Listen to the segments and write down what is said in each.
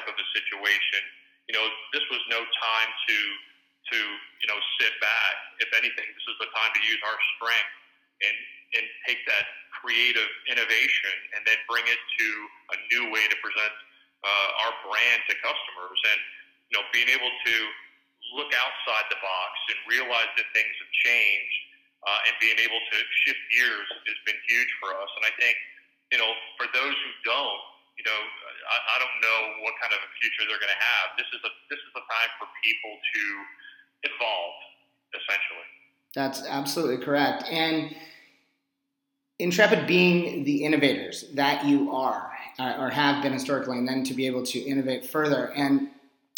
type of a situation, you know, this was no time to to you know sit back. If anything, this is the time to use our strength and and take that creative innovation and then bring it to a new way to present uh, our brand to customers. And you know, being able to look outside the box and realize that things have changed uh, and being able to shift gears has been huge for us. And I think, you know, for those who don't, you know, I, I don't know what kind of a future they're going to have. This is a this is a time for people to evolve, essentially. That's absolutely correct. And Intrepid being the innovators that you are uh, or have been historically, and then to be able to innovate further. And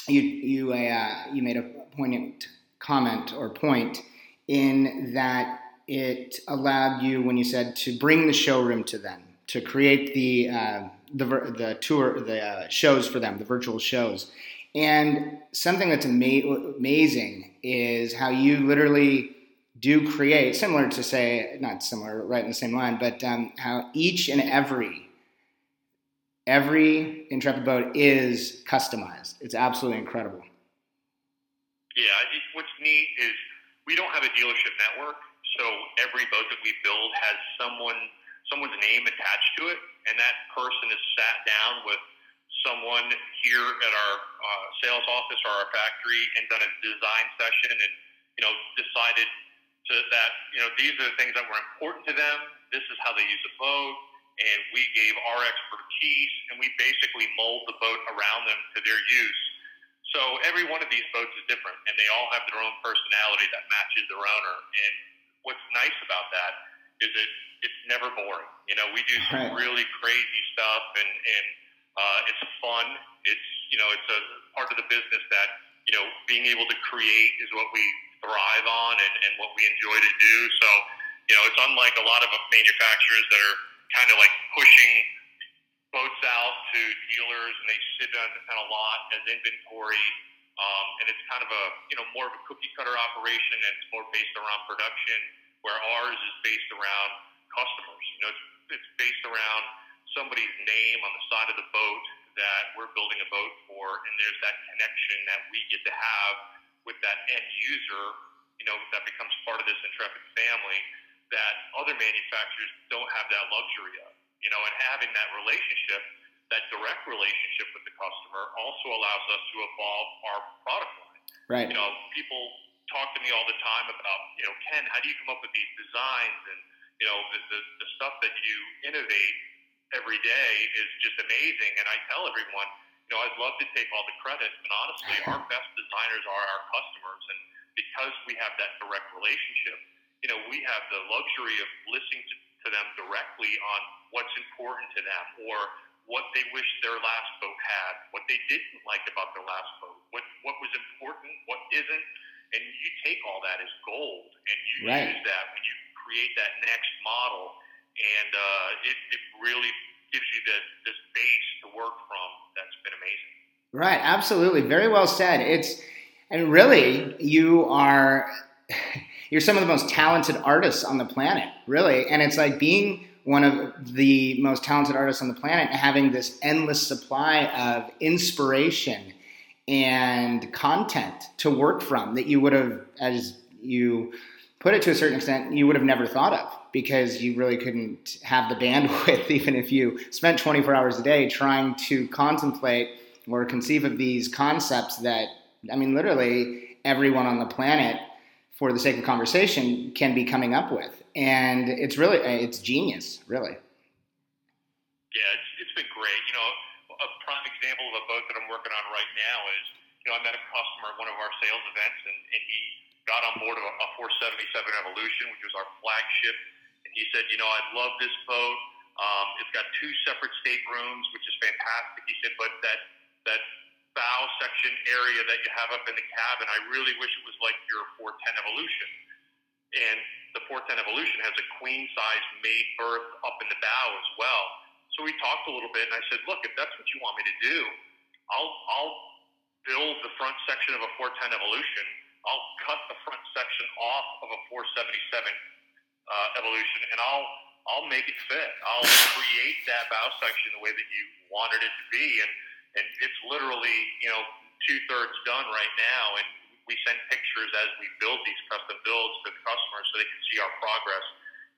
you you uh, you made a poignant comment or point in that it allowed you when you said to bring the showroom to them, to create the uh, the the tour the uh, shows for them, the virtual shows. And something that's ama- amazing is how you literally do create, similar to say, not similar, right in the same line, but um, how each and every every Intrepid boat is customized. It's absolutely incredible. Yeah, what's neat is we don't have a dealership network, so every boat that we build has someone someone's name attached to it, and that person is sat down with someone here at our uh, sales office or our factory and done a design session and you know decided to that you know these are the things that were important to them. This is how they use the boat, and we gave our expertise and we basically mold the boat around them to their use. So every one of these boats is different, and they all have their own personality that matches their owner. And what's nice about that is that it's never boring. You know, we do some right. really crazy stuff, and and uh, it's fun. It's you know, it's a part of the business that you know, being able to create is what we thrive on and, and what we enjoy to do. So, you know, it's unlike a lot of manufacturers that are kind of like pushing boats out to dealers and they sit on, on a lot as inventory. Um, and it's kind of a, you know, more of a cookie cutter operation and it's more based around production where ours is based around customers. You know, it's, it's based around somebody's name on the side of the boat that we're building a boat for, and there's that connection that we get to have with that end user, you know, that becomes part of this Intrepid family that other manufacturers don't have that luxury of, you know, and having that relationship, that direct relationship with the customer also allows us to evolve our product line. Right. You know, people talk to me all the time about, you know, Ken, how do you come up with these designs and, you know, the, the, the stuff that you innovate every day is just amazing. And I tell everyone, you know, I'd love to take all the credit, but honestly, our best designers are our customers. And because we have that direct relationship, you know, we have the luxury of listening to, to them directly on what's important to them or what they wish their last boat had, what they didn't like about their last boat, what, what was important, what isn't. And you take all that as gold and you right. use that when you create that next model and uh, it, it really gives you the, this base to work from. That's been amazing. Right, absolutely, very well said. It's and really you are you're some of the most talented artists on the planet, really, and it's like being one of the most talented artists on the planet and having this endless supply of inspiration and content to work from that you would have as you put it to a certain extent you would have never thought of because you really couldn't have the bandwidth, even if you spent 24 hours a day trying to contemplate or conceive of these concepts that, I mean, literally everyone on the planet, for the sake of conversation, can be coming up with. And it's really, it's genius, really. Yeah, it's, it's been great. You know, example of a boat that I'm working on right now is, you know, I met a customer at one of our sales events, and, and he got on board a, a 477 Evolution, which was our flagship And he said, you know, I love this boat. Um, it's got two separate staterooms, which is fantastic. He said, but that that bow section area that you have up in the cabin, I really wish it was like your 410 Evolution. And the 410 Evolution has a queen size made berth up in the bow as well. So we talked a little bit, and I said, look, if that's what you want me to do, I'll I'll build the front section of a 410 Evolution. I'll cut the front section off of a 477 uh, evolution, and I'll I'll make it fit. I'll create that bow section the way that you wanted it to be. And and it's literally you know two thirds done right now, and we send pictures as we build these custom builds to the customers so they can see our progress,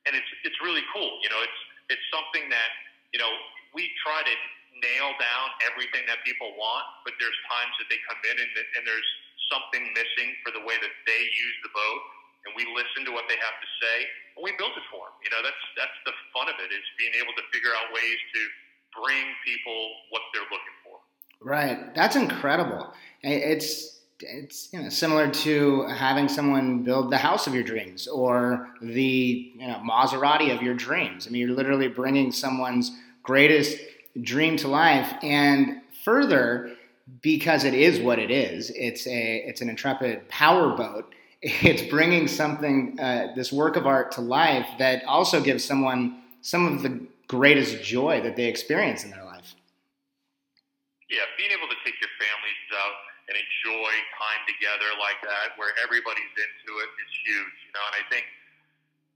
and it's it's really cool. You know, it's it's something that you know we try to nail down everything that people want, but there's times that they come in and, and there's something missing for the way that they use the boat, and we listen to what they have to say, and we build it for them. You know, that's that's the fun of it is being able to figure out ways to bring people what they're looking for. Right, that's incredible. It's it's you know similar to having someone build the house of your dreams or the you know Maserati of your dreams. I mean, you're literally bringing someone's greatest dream to life, and further because it is what it is. It's a it's an intrepid power boat. It's bringing something uh, this work of art to life that also gives someone some of the greatest joy that they experience in their life. Yeah, being able to take your families out and enjoy time together like that, where everybody's into it, is huge. You know, and I think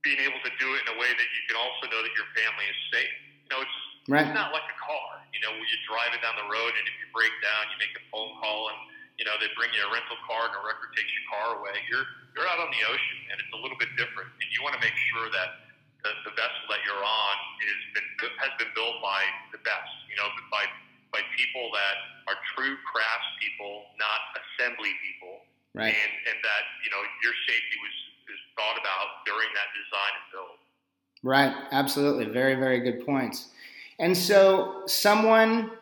being able to do it in a way that you can also know that your family is safe. You know, it's Right. It's not like a car. You know, when you're driving down the road and if you break down, you make a phone call and you know they bring you a rental car and a wrecker takes your car away. You're you're out on the ocean and it's a little bit different. And you want to make sure that the, the vessel that you're on is been has been built by the best. You know, by by people that are true craftspeople, people. Right. And and that you know your safety was is thought about during that design and build. Right. Absolutely. Very very good points. And so, someone,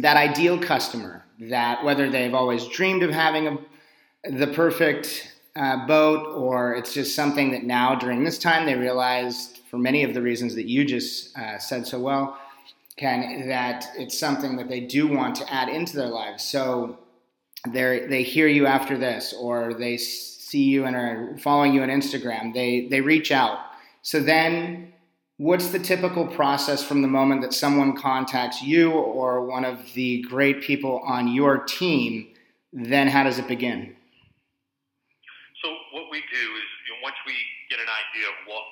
that ideal customer, that whether they've always dreamed of having a, the perfect uh, boat or it's just something that now during this time they realized, for many of the reasons that you just uh, said so well, Ken, that it's something that they do want to add into their lives. So, they they hear you after this, or they see you and are following you on Instagram. They they reach out. So then What's the typical process from the moment that someone contacts you or one of the great people on your team? Then how does it begin? So what we do is you know, once we get an idea of what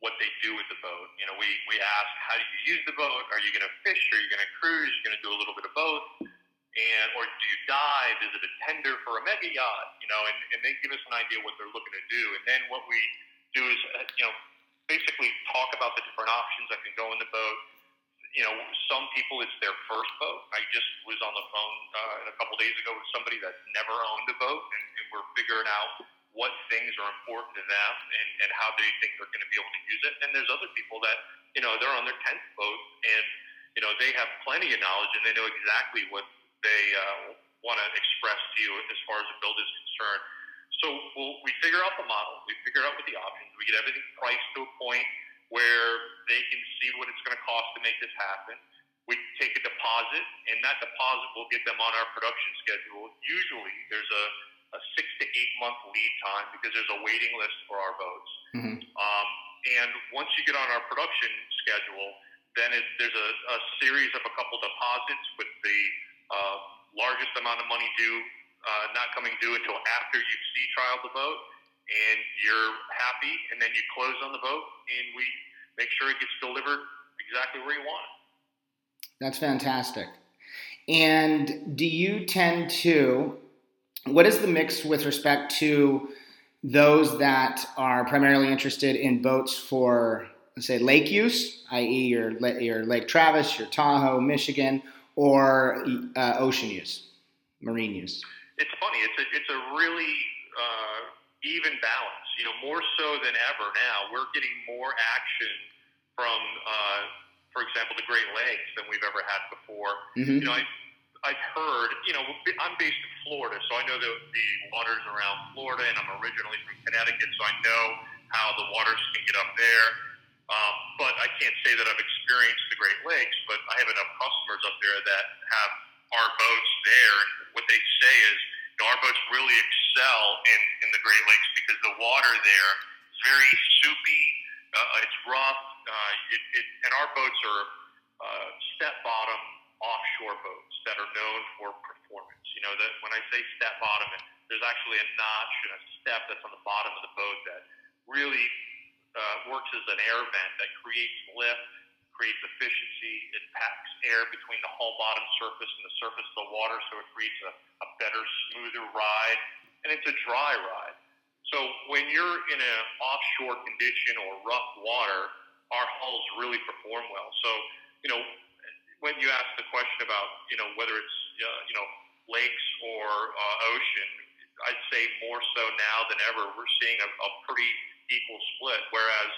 what they do with the boat, you know, we, we ask how do you use the boat? Are you going to fish? Are you going to cruise? Are you going to do a little bit of both? And or do you dive? Is it a tender for a mega yacht? You know, and, and they give us an idea what they're looking to do. And then what we do is, uh, you know, basically talk about the different options that can go in the boat. You know, some people it's their first boat. I just was on the phone uh, a couple days ago with somebody that never owned a boat, and, and we're figuring out what things are important to them and, and how they think they're going to be able to use it. And there's other people that you know they're on their tenth boat, and you know they have plenty of knowledge and they know exactly what they uh, want to express to you as far as the build is concerned. So we'll, we figure out the model, we figure out what the options, we get everything priced to a point where they can see what it's going to cost to make this happen. We take a deposit, and that deposit will get them on our production schedule. Usually, there's a, a six to eight month lead time because there's a waiting list for our boats. Mm-hmm. Um, and once you get on our production schedule, then it, there's a, a series of a couple deposits with the uh, largest amount of money due uh, not coming due until after you sea trial the boat and you're happy, and then you close on the boat and we make sure it gets delivered exactly where you want it. That's fantastic. And do you tend to, what is the mix with respect to those that are primarily interested in boats for, let's say, lake use, i.e., your, your Lake Travis, your Tahoe, Michigan, or uh, ocean use, marine use? it's funny. It's a it's a really uh, even balance. You know, more so than ever now, we're getting more action from, uh, for example, the Great Lakes than we've ever had before. Mm-hmm. You know, I, I've heard. You know, I'm based in Florida, so I know the the waters around Florida, and I'm originally from Connecticut, so I know how the waters can get up there. Um, but I can't say that I've experienced the Great Lakes, but I have enough customers up there that have our boats there. And what they say is, you know, our boats really excel in, in the Great Lakes because the water there is very soupy. Uh, it's rough. Uh, it, it, and our boats are uh, step bottom offshore boats that are known for performance. You know, that when I say step bottom, there's actually a notch and a step that's on the bottom of the boat that really uh, works as an air vent that creates lift, creates efficiency. It packs air between the hull bottom surface and the surface of the water, so it creates a, a better, smoother ride. And it's a dry ride. So when you're in an offshore condition or rough water, our hulls really perform well. So, you know, when you ask the question about, you know, whether it's, uh, you know, lakes or uh, ocean, I'd say more so now than ever, we're seeing a, a pretty equal split. Whereas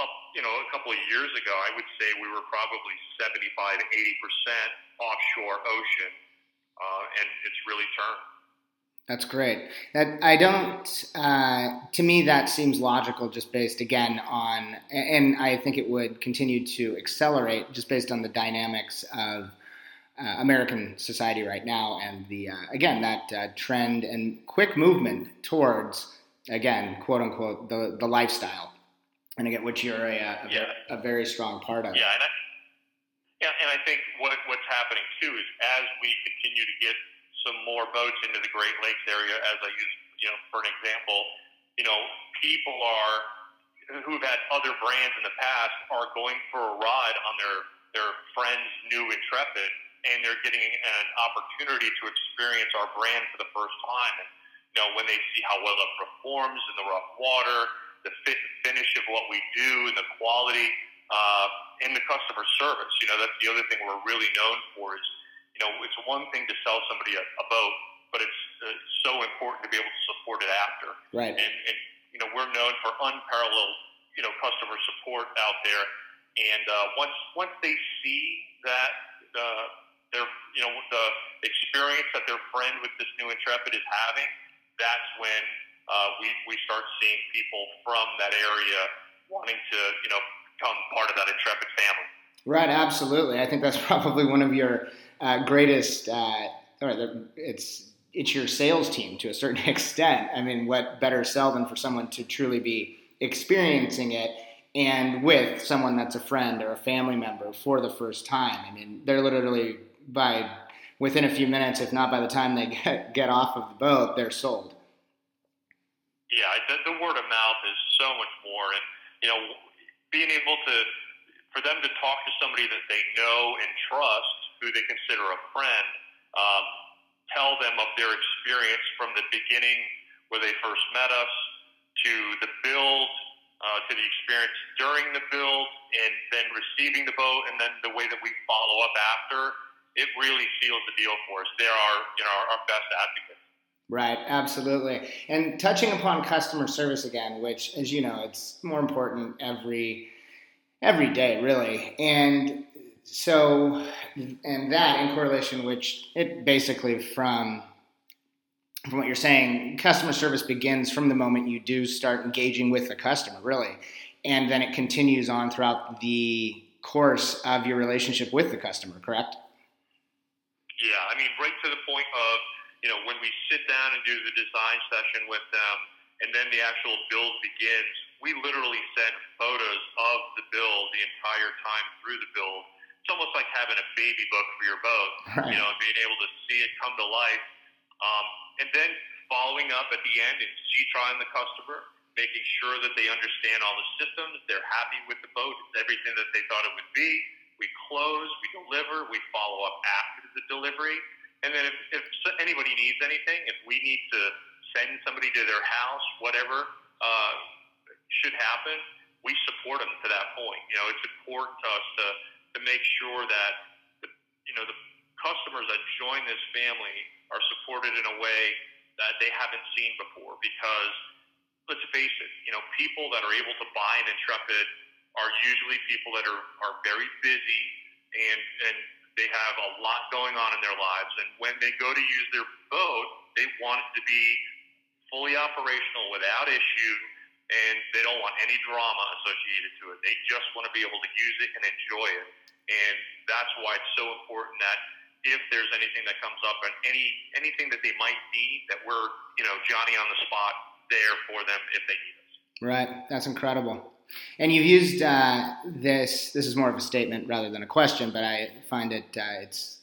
up, you know, a couple of years ago, I would say we were probably 75 to 80 percent offshore ocean, uh, and it's really turned. That's great. That I don't. Uh, to me, that seems logical, just based again on, and I think it would continue to accelerate just based on the dynamics of uh, American society right now, and the uh, again that uh, trend and quick movement towards again, quote unquote, the the lifestyle and again, which you're a, a, yeah. a very strong part of. Yeah, and I, yeah, and I think what what's happening too is as we continue to get some more boats into the Great Lakes area, as I use, you know, for an example, you know, people are who've had other brands in the past are going for a ride on their their friend's new Intrepid, and they're getting an opportunity to experience our brand for the first time. And you know, when they see how well it performs in the rough water the fit and finish of what we do and the quality uh, and the customer service. You know, that's the other thing we're really known for is, you know, it's one thing to sell somebody a, a boat, but it's uh, so important to be able to support it after. Right. And, and, you know, we're known for unparalleled, you know, customer support out there. And uh, once once they see that uh, their, you know, the experience that their friend with this new Intrepid is having, that's when uh, we, we start seeing people from that area wanting to, you know, become part of that Intrepid family. Right, absolutely. I think that's probably one of your uh, greatest. Uh, it's it's your sales team to a certain extent. I mean, what better sell than for someone to truly be experiencing it and with someone that's a friend or a family member for the first time. I mean, they're literally by within a few minutes, if not by the time they get, get off of the boat, they're sold. Yeah, the, the word of mouth is so much more, and you know, being able to for them to talk to somebody that they know and trust, who they consider a friend, um, tell them of their experience from the beginning, where they first met us, to the build, uh, to the experience during the build, and then receiving the boat, and then the way that we follow up after. It really seals the deal for us. They're our, you know, our best advocates. Right, absolutely. And touching upon customer service again, which, as you know, it's more important every every day, really. And so, and that in correlation, which it basically from from what you're saying, customer service begins from the moment you do start engaging with the customer, really, and then it continues on throughout the course of your relationship with the customer. Correct? Yeah, I mean, right to the point of you know, when we sit down and do the design session with them, and then the actual build begins, we literally send photos of the build the entire time through the build. It's almost like having a baby book for your boat, right. you know, and being able to see it come to life. Um, and then following up at the end and see trying the customer, making sure that they understand all the systems, they're happy with the boat, it's everything that they thought it would be. We close, we deliver, we follow up after the delivery. And then if, if anybody needs anything, if we need to send somebody to their house, whatever uh, should happen, we support them to that point. You know, it's important to us to, to make sure that the, you know the customers that join this family are supported in a way that they haven't seen before. Because let's face it, you know, people that are able to buy an Intrepid are usually people that are, are very busy and and they have a lot going on in their lives, and when they go to use their boat, they want it to be fully operational without issue, and they don't want any drama associated to it. They just want to be able to use it and enjoy it, and that's why it's so important that if there's anything that comes up and any anything that they might need, that we're you know Johnny on the spot there for them if they need us. Right, that's incredible. And you've used uh, this. This is more of a statement rather than a question, but I find it uh, it's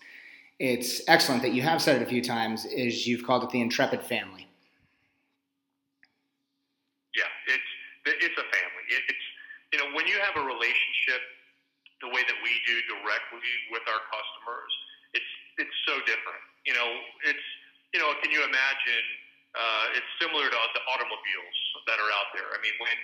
it's excellent that you have said it a few times. Is you've called it the Intrepid family. Yeah, it's it's a family. It's you know when you have a relationship the way that we do directly with our customers, it's it's so different. You know, it's you know, can you imagine? Uh, it's similar to the automobiles that are out there. I mean, when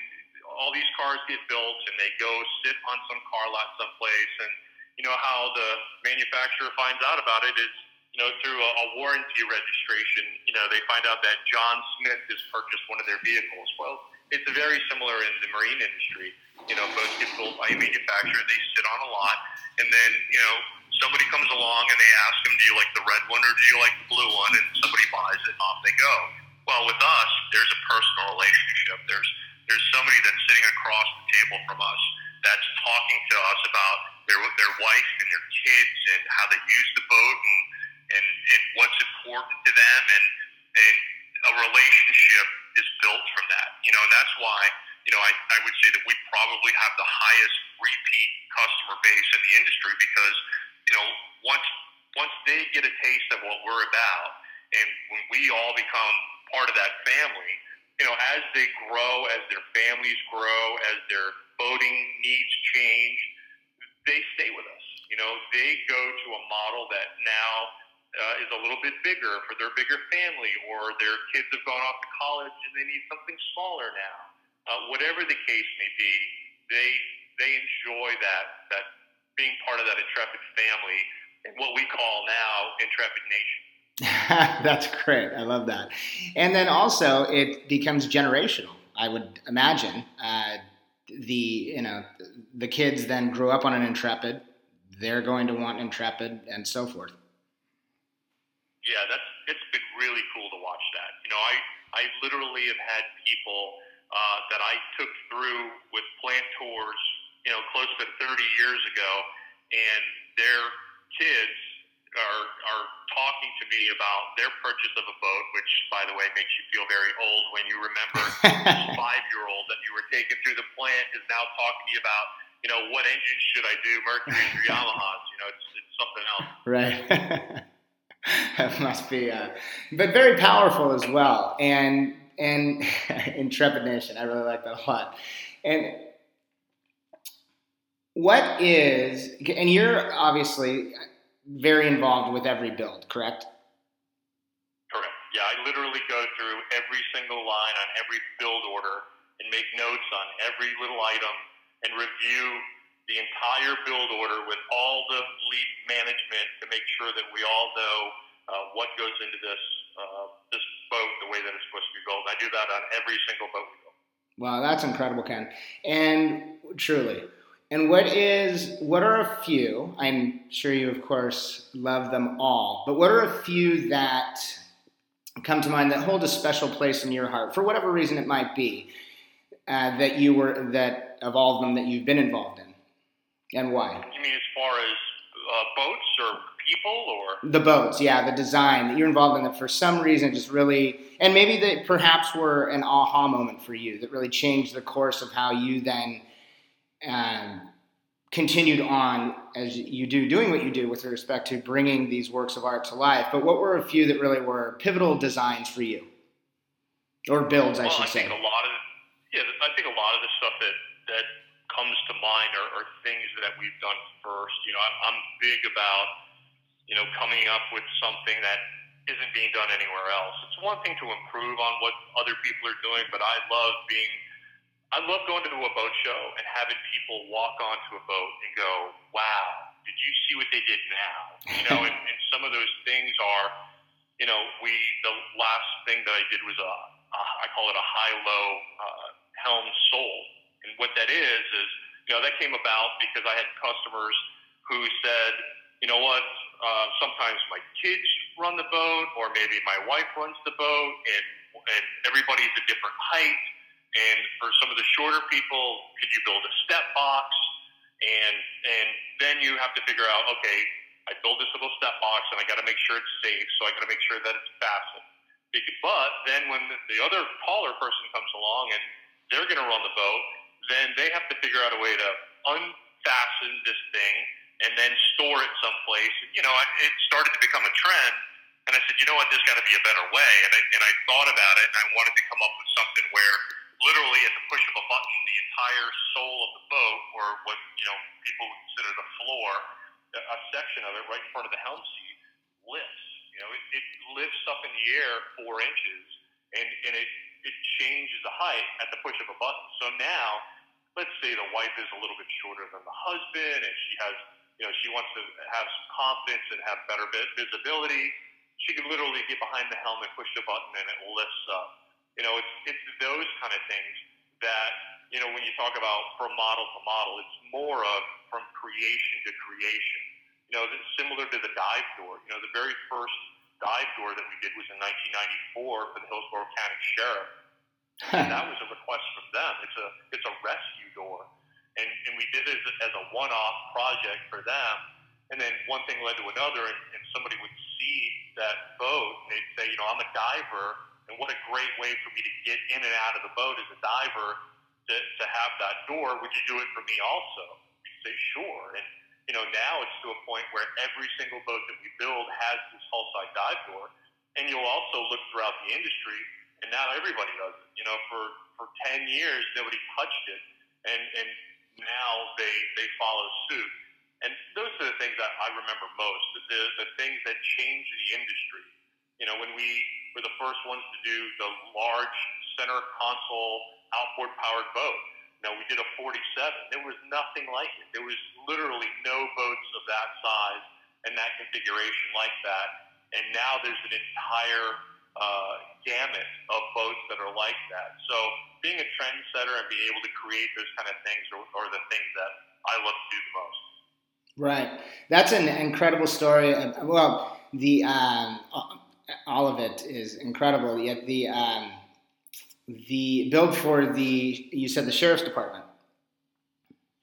all these cars get built and they go sit on some car lot someplace, and you know how the manufacturer finds out about it is you know, through a, a warranty registration, you know, they find out that John Smith has purchased one of their vehicles. Well, it's very similar in the marine industry. You know, boats get built by a manufacturer, they sit on a lot, and then, you know, somebody comes along and they ask them, do you like the red one or do you like the blue one? And somebody buys it and off they go. Well, with us, there's a personal relationship. There's there's somebody that's sitting across the table from us that's talking to us about their their wife and their kids and how they use the boat and and, and what's important to them and and a relationship is built from that. You know, and that's why, you know, I, I would say that we probably have the highest repeat customer base in the industry because, you know, once once they get a taste of what we're about and when we all become part of that family, you know, as they grow, as their families grow, as their boating needs change, they stay with us. You know, they go to a model that now uh, is a little bit bigger for their bigger family, or their kids have gone off to college and they need something smaller now. Uh, whatever the case may be, they they enjoy that that being part of that intrepid family and what we call now intrepid nation. That's great. I love that. And then also, it becomes generational. I would imagine uh, the you know the kids then grew up on an intrepid. They're going to want intrepid and so forth yeah, that's it's been really cool to watch that. You know, I I literally have had people uh, that I took through with plant tours, you know, close to 30 years ago, and their kids are are talking to me about their purchase of a boat, which, by the way, makes you feel very old when you remember this five year old that you were taking through the plant is now talking to you about, you know, what engine should I do, Mercury or Yamahas? You know, it's it's something else. Right. that must be, uh, but very powerful as well. And and intrepid nation, I really like that a lot. And what is, and you're obviously very involved with every build, correct? Correct. Yeah, I literally go through every single line on every build order and make notes on every little item and review the entire build order with all the lead management to make sure that we all know uh, what goes into this uh, this boat the way that it's supposed to be built. I do that on every single boat we build. Wow, that's incredible, Ken. And truly. And what is what are a few? I'm sure you of course love them all, but what are a few that come to mind that hold a special place in your heart for whatever reason it might be uh, that you were that of all of them that you've been involved in? And why? You mean as far as uh, boats or people or the boats? Yeah, the design that you're involved in that for some reason just really, and maybe that perhaps were an aha moment for you that really changed the course of how you then um, continued on as you do doing what you do with respect to bringing these works of art to life. But what were a few that really were pivotal designs for you, or builds, well, I should I say? Think a lot of yeah, I think a lot of the stuff that that comes to mind are, are things that we've done first. You know, I'm, I'm big about, you know, coming up with something that isn't being done anywhere else. It's one thing to improve on what other people are doing, but I love being, I love going to a boat show and having people walk onto a boat and go, wow, did you see what they did now? You know, and, and some of those things are, you know, we, the last thing that I did was a, a I call it a high-low uh, helm sole and what that is is, you know, that came about because I had customers who said, you know what, uh, sometimes my kids run the boat, or maybe my wife runs the boat, and and everybody's a different height. And for some of the shorter people, could you build a step box? And and then you have to figure out, okay, I build this little step box, and I got to make sure it's safe, so I got to make sure that it's fastened. But then when the other taller person comes along and they're going to run the boat, then they have to figure out a way to unfasten this thing and then store it someplace. You know, it started to become a trend. And I said, you know what, there's got to be a better way. And I, and I thought about it, and I wanted to come up with something where literally at the push of a button, the entire sole of the boat, or what you know people would consider the floor, a section of it right in front of the helm seat lifts. You know, it, it lifts up in the air four inches, and and it it changes the height at the push of a button. So now, let's say the wife is a little bit shorter than the husband, and she has you know she wants to have some confidence and have better visibility. She can literally get behind the helmet, push the button, and it lifts up. You know, it's it's those kind of things that you know when you talk about from model to model, it's more of from creation to creation. You know, similar to the dive door. You know, the very first dive door that we did was in 1994 for the Hillsborough County Sheriff. and that was a request from them. It's a it's a rescue door, and and we did it as a one-off project for them. And then one thing led to another, and, and somebody would see that boat, and they'd say, you know, I'm a diver, and what a great way for me to get in and out of the boat as a diver to, to have that door. Would you do it for me also? We'd say, sure. And you know, now it's to a point where every single boat that we build has this hull side dive door. And you'll also look throughout the industry, and now everybody does it. You know, for, for 10 years, nobody touched it, and, and now they, they follow suit. And those are the things that I remember most, the, the things that changed the industry. You know, when we were the first ones to do the large center console outboard powered boat, no, we did a 47. There was nothing like it. There was literally no boats of that size and that configuration like that. And now there's an entire uh, gamut of boats that are like that. So being a trendsetter and being able to create those kind of things are, are the things that I love to do the most. Right. That's an incredible story. Well, the um, all of it is incredible. Yet the um, the build for the you said the sheriff's department.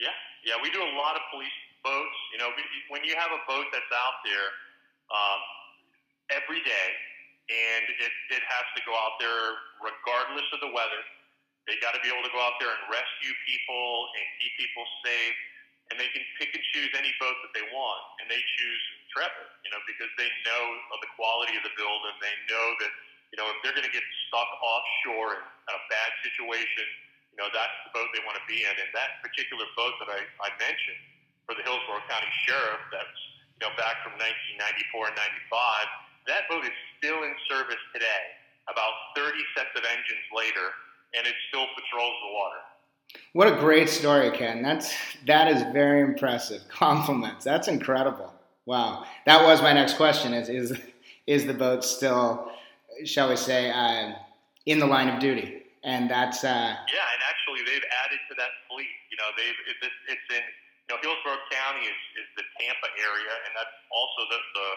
Yeah, yeah, we do a lot of police boats. You know, when you have a boat that's out there um, every day, and it, it has to go out there regardless of the weather. They got to be able to go out there and rescue people and keep people safe, and they can pick and choose any boat that they want, and they choose Intrepid, you know, because they know of the quality of the build and they know that you know, if they're going to get stuck offshore in a bad situation, you know, that's the boat they want to be in. And that particular boat that I, I mentioned for the Hillsborough County Sheriff, that's, you know, back from 1994 and 95, that boat is still in service today, about 30 sets of engines later, and it still patrols the water. What a great story, Ken. That's that is very impressive. Compliments. That's incredible. Wow. That was my next question. Is is is the boat still shall we say, uh, in the line of duty. And that's uh, yeah, and actually they've added to that fleet. You know, they've it's, it's in you know Hillsborough County is, is the Tampa area, and that's also the, the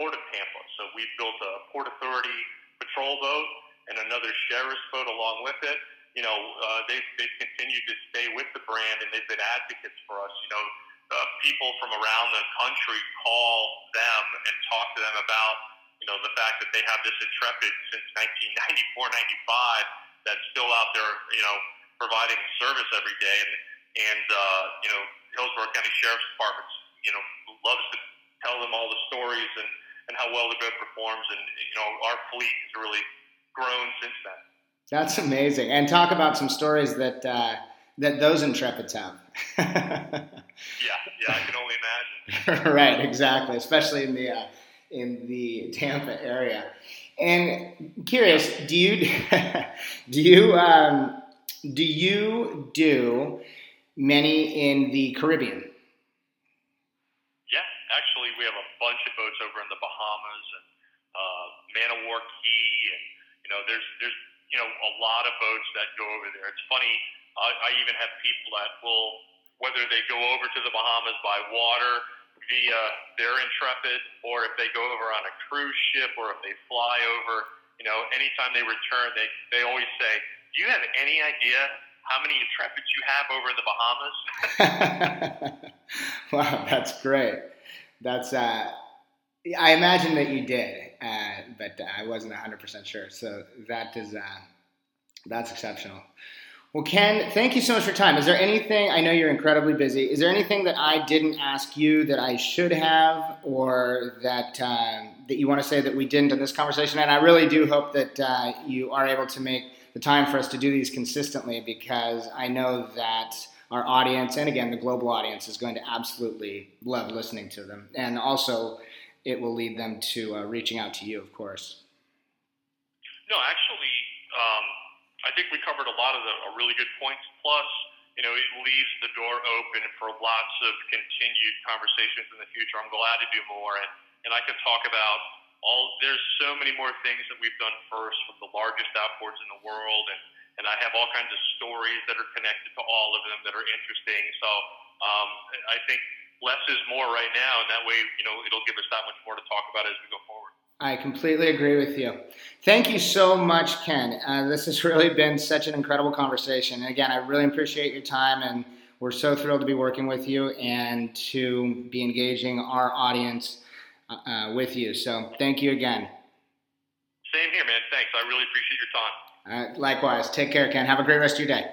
port of Tampa. So we've built a port authority patrol boat and another sheriff's boat along with it. You know, uh, they've they've continued to stay with the brand, and they've been advocates for us. You know, uh, people from around the country call them and talk to them about you know, the fact that they have this Intrepid since 1994, 95 that's still out there, you know, providing service every day. And, and uh, you know, Hillsborough County Sheriff's Department, you know, loves to tell them all the stories and, and how well the boat performs. And, you know, our fleet has really grown since then. That's amazing. And talk about some stories that, uh, that those Intrepids have. yeah, yeah, I can only imagine. right, exactly, especially in the uh, in the Tampa area. And curious, do you do you um, do you do many in the Caribbean? Yeah, actually, we have a bunch of boats over in the Bahamas and uh, Man o' War Cay, and you know, there's there's you know a lot of boats that go over there. It's funny. I, I even have people that will whether they go over to the Bahamas by water via their Intrepid, or if they go over on a cruise ship, or if they fly over, you know, anytime they return, they, they always say, Do you have any idea how many Intrepids you have over in the Bahamas? wow, that's great. That's, uh, I imagine that you did, uh, but I wasn't 100% sure. So that is, uh, that's exceptional. Well, Ken, thank you so much for time. Is there anything, I know you're incredibly busy, is there anything that I didn't ask you that I should have or that, uh, that you want to say that we didn't in this conversation? And I really do hope that uh, you are able to make the time for us to do these consistently because I know that our audience and again the global audience is going to absolutely love listening to them, and also it will lead them to uh, reaching out to you, of course. No, actually, um, I think we covered a lot of the really good points. Plus, you know, it leaves the door open for lots of continued conversations in the future. I'm glad to do more, and and I could talk about all. There's so many more things that we've done first from the largest outboards in the world, and and I have all kinds of stories that are connected to all of them that are interesting. So um, I think less is more right now, and that way, you know, it'll give us that much more to talk about as we go forward. I completely agree with you. Thank you so much, Ken. Uh, this has really been such an incredible conversation. And again, I really appreciate your time, and we're so thrilled to be working with you and to be engaging our audience uh, uh with you. So, thank you again. Same here, man. Thanks. I really appreciate your time. Uh, likewise. Take care, Ken. Have a great rest of your day.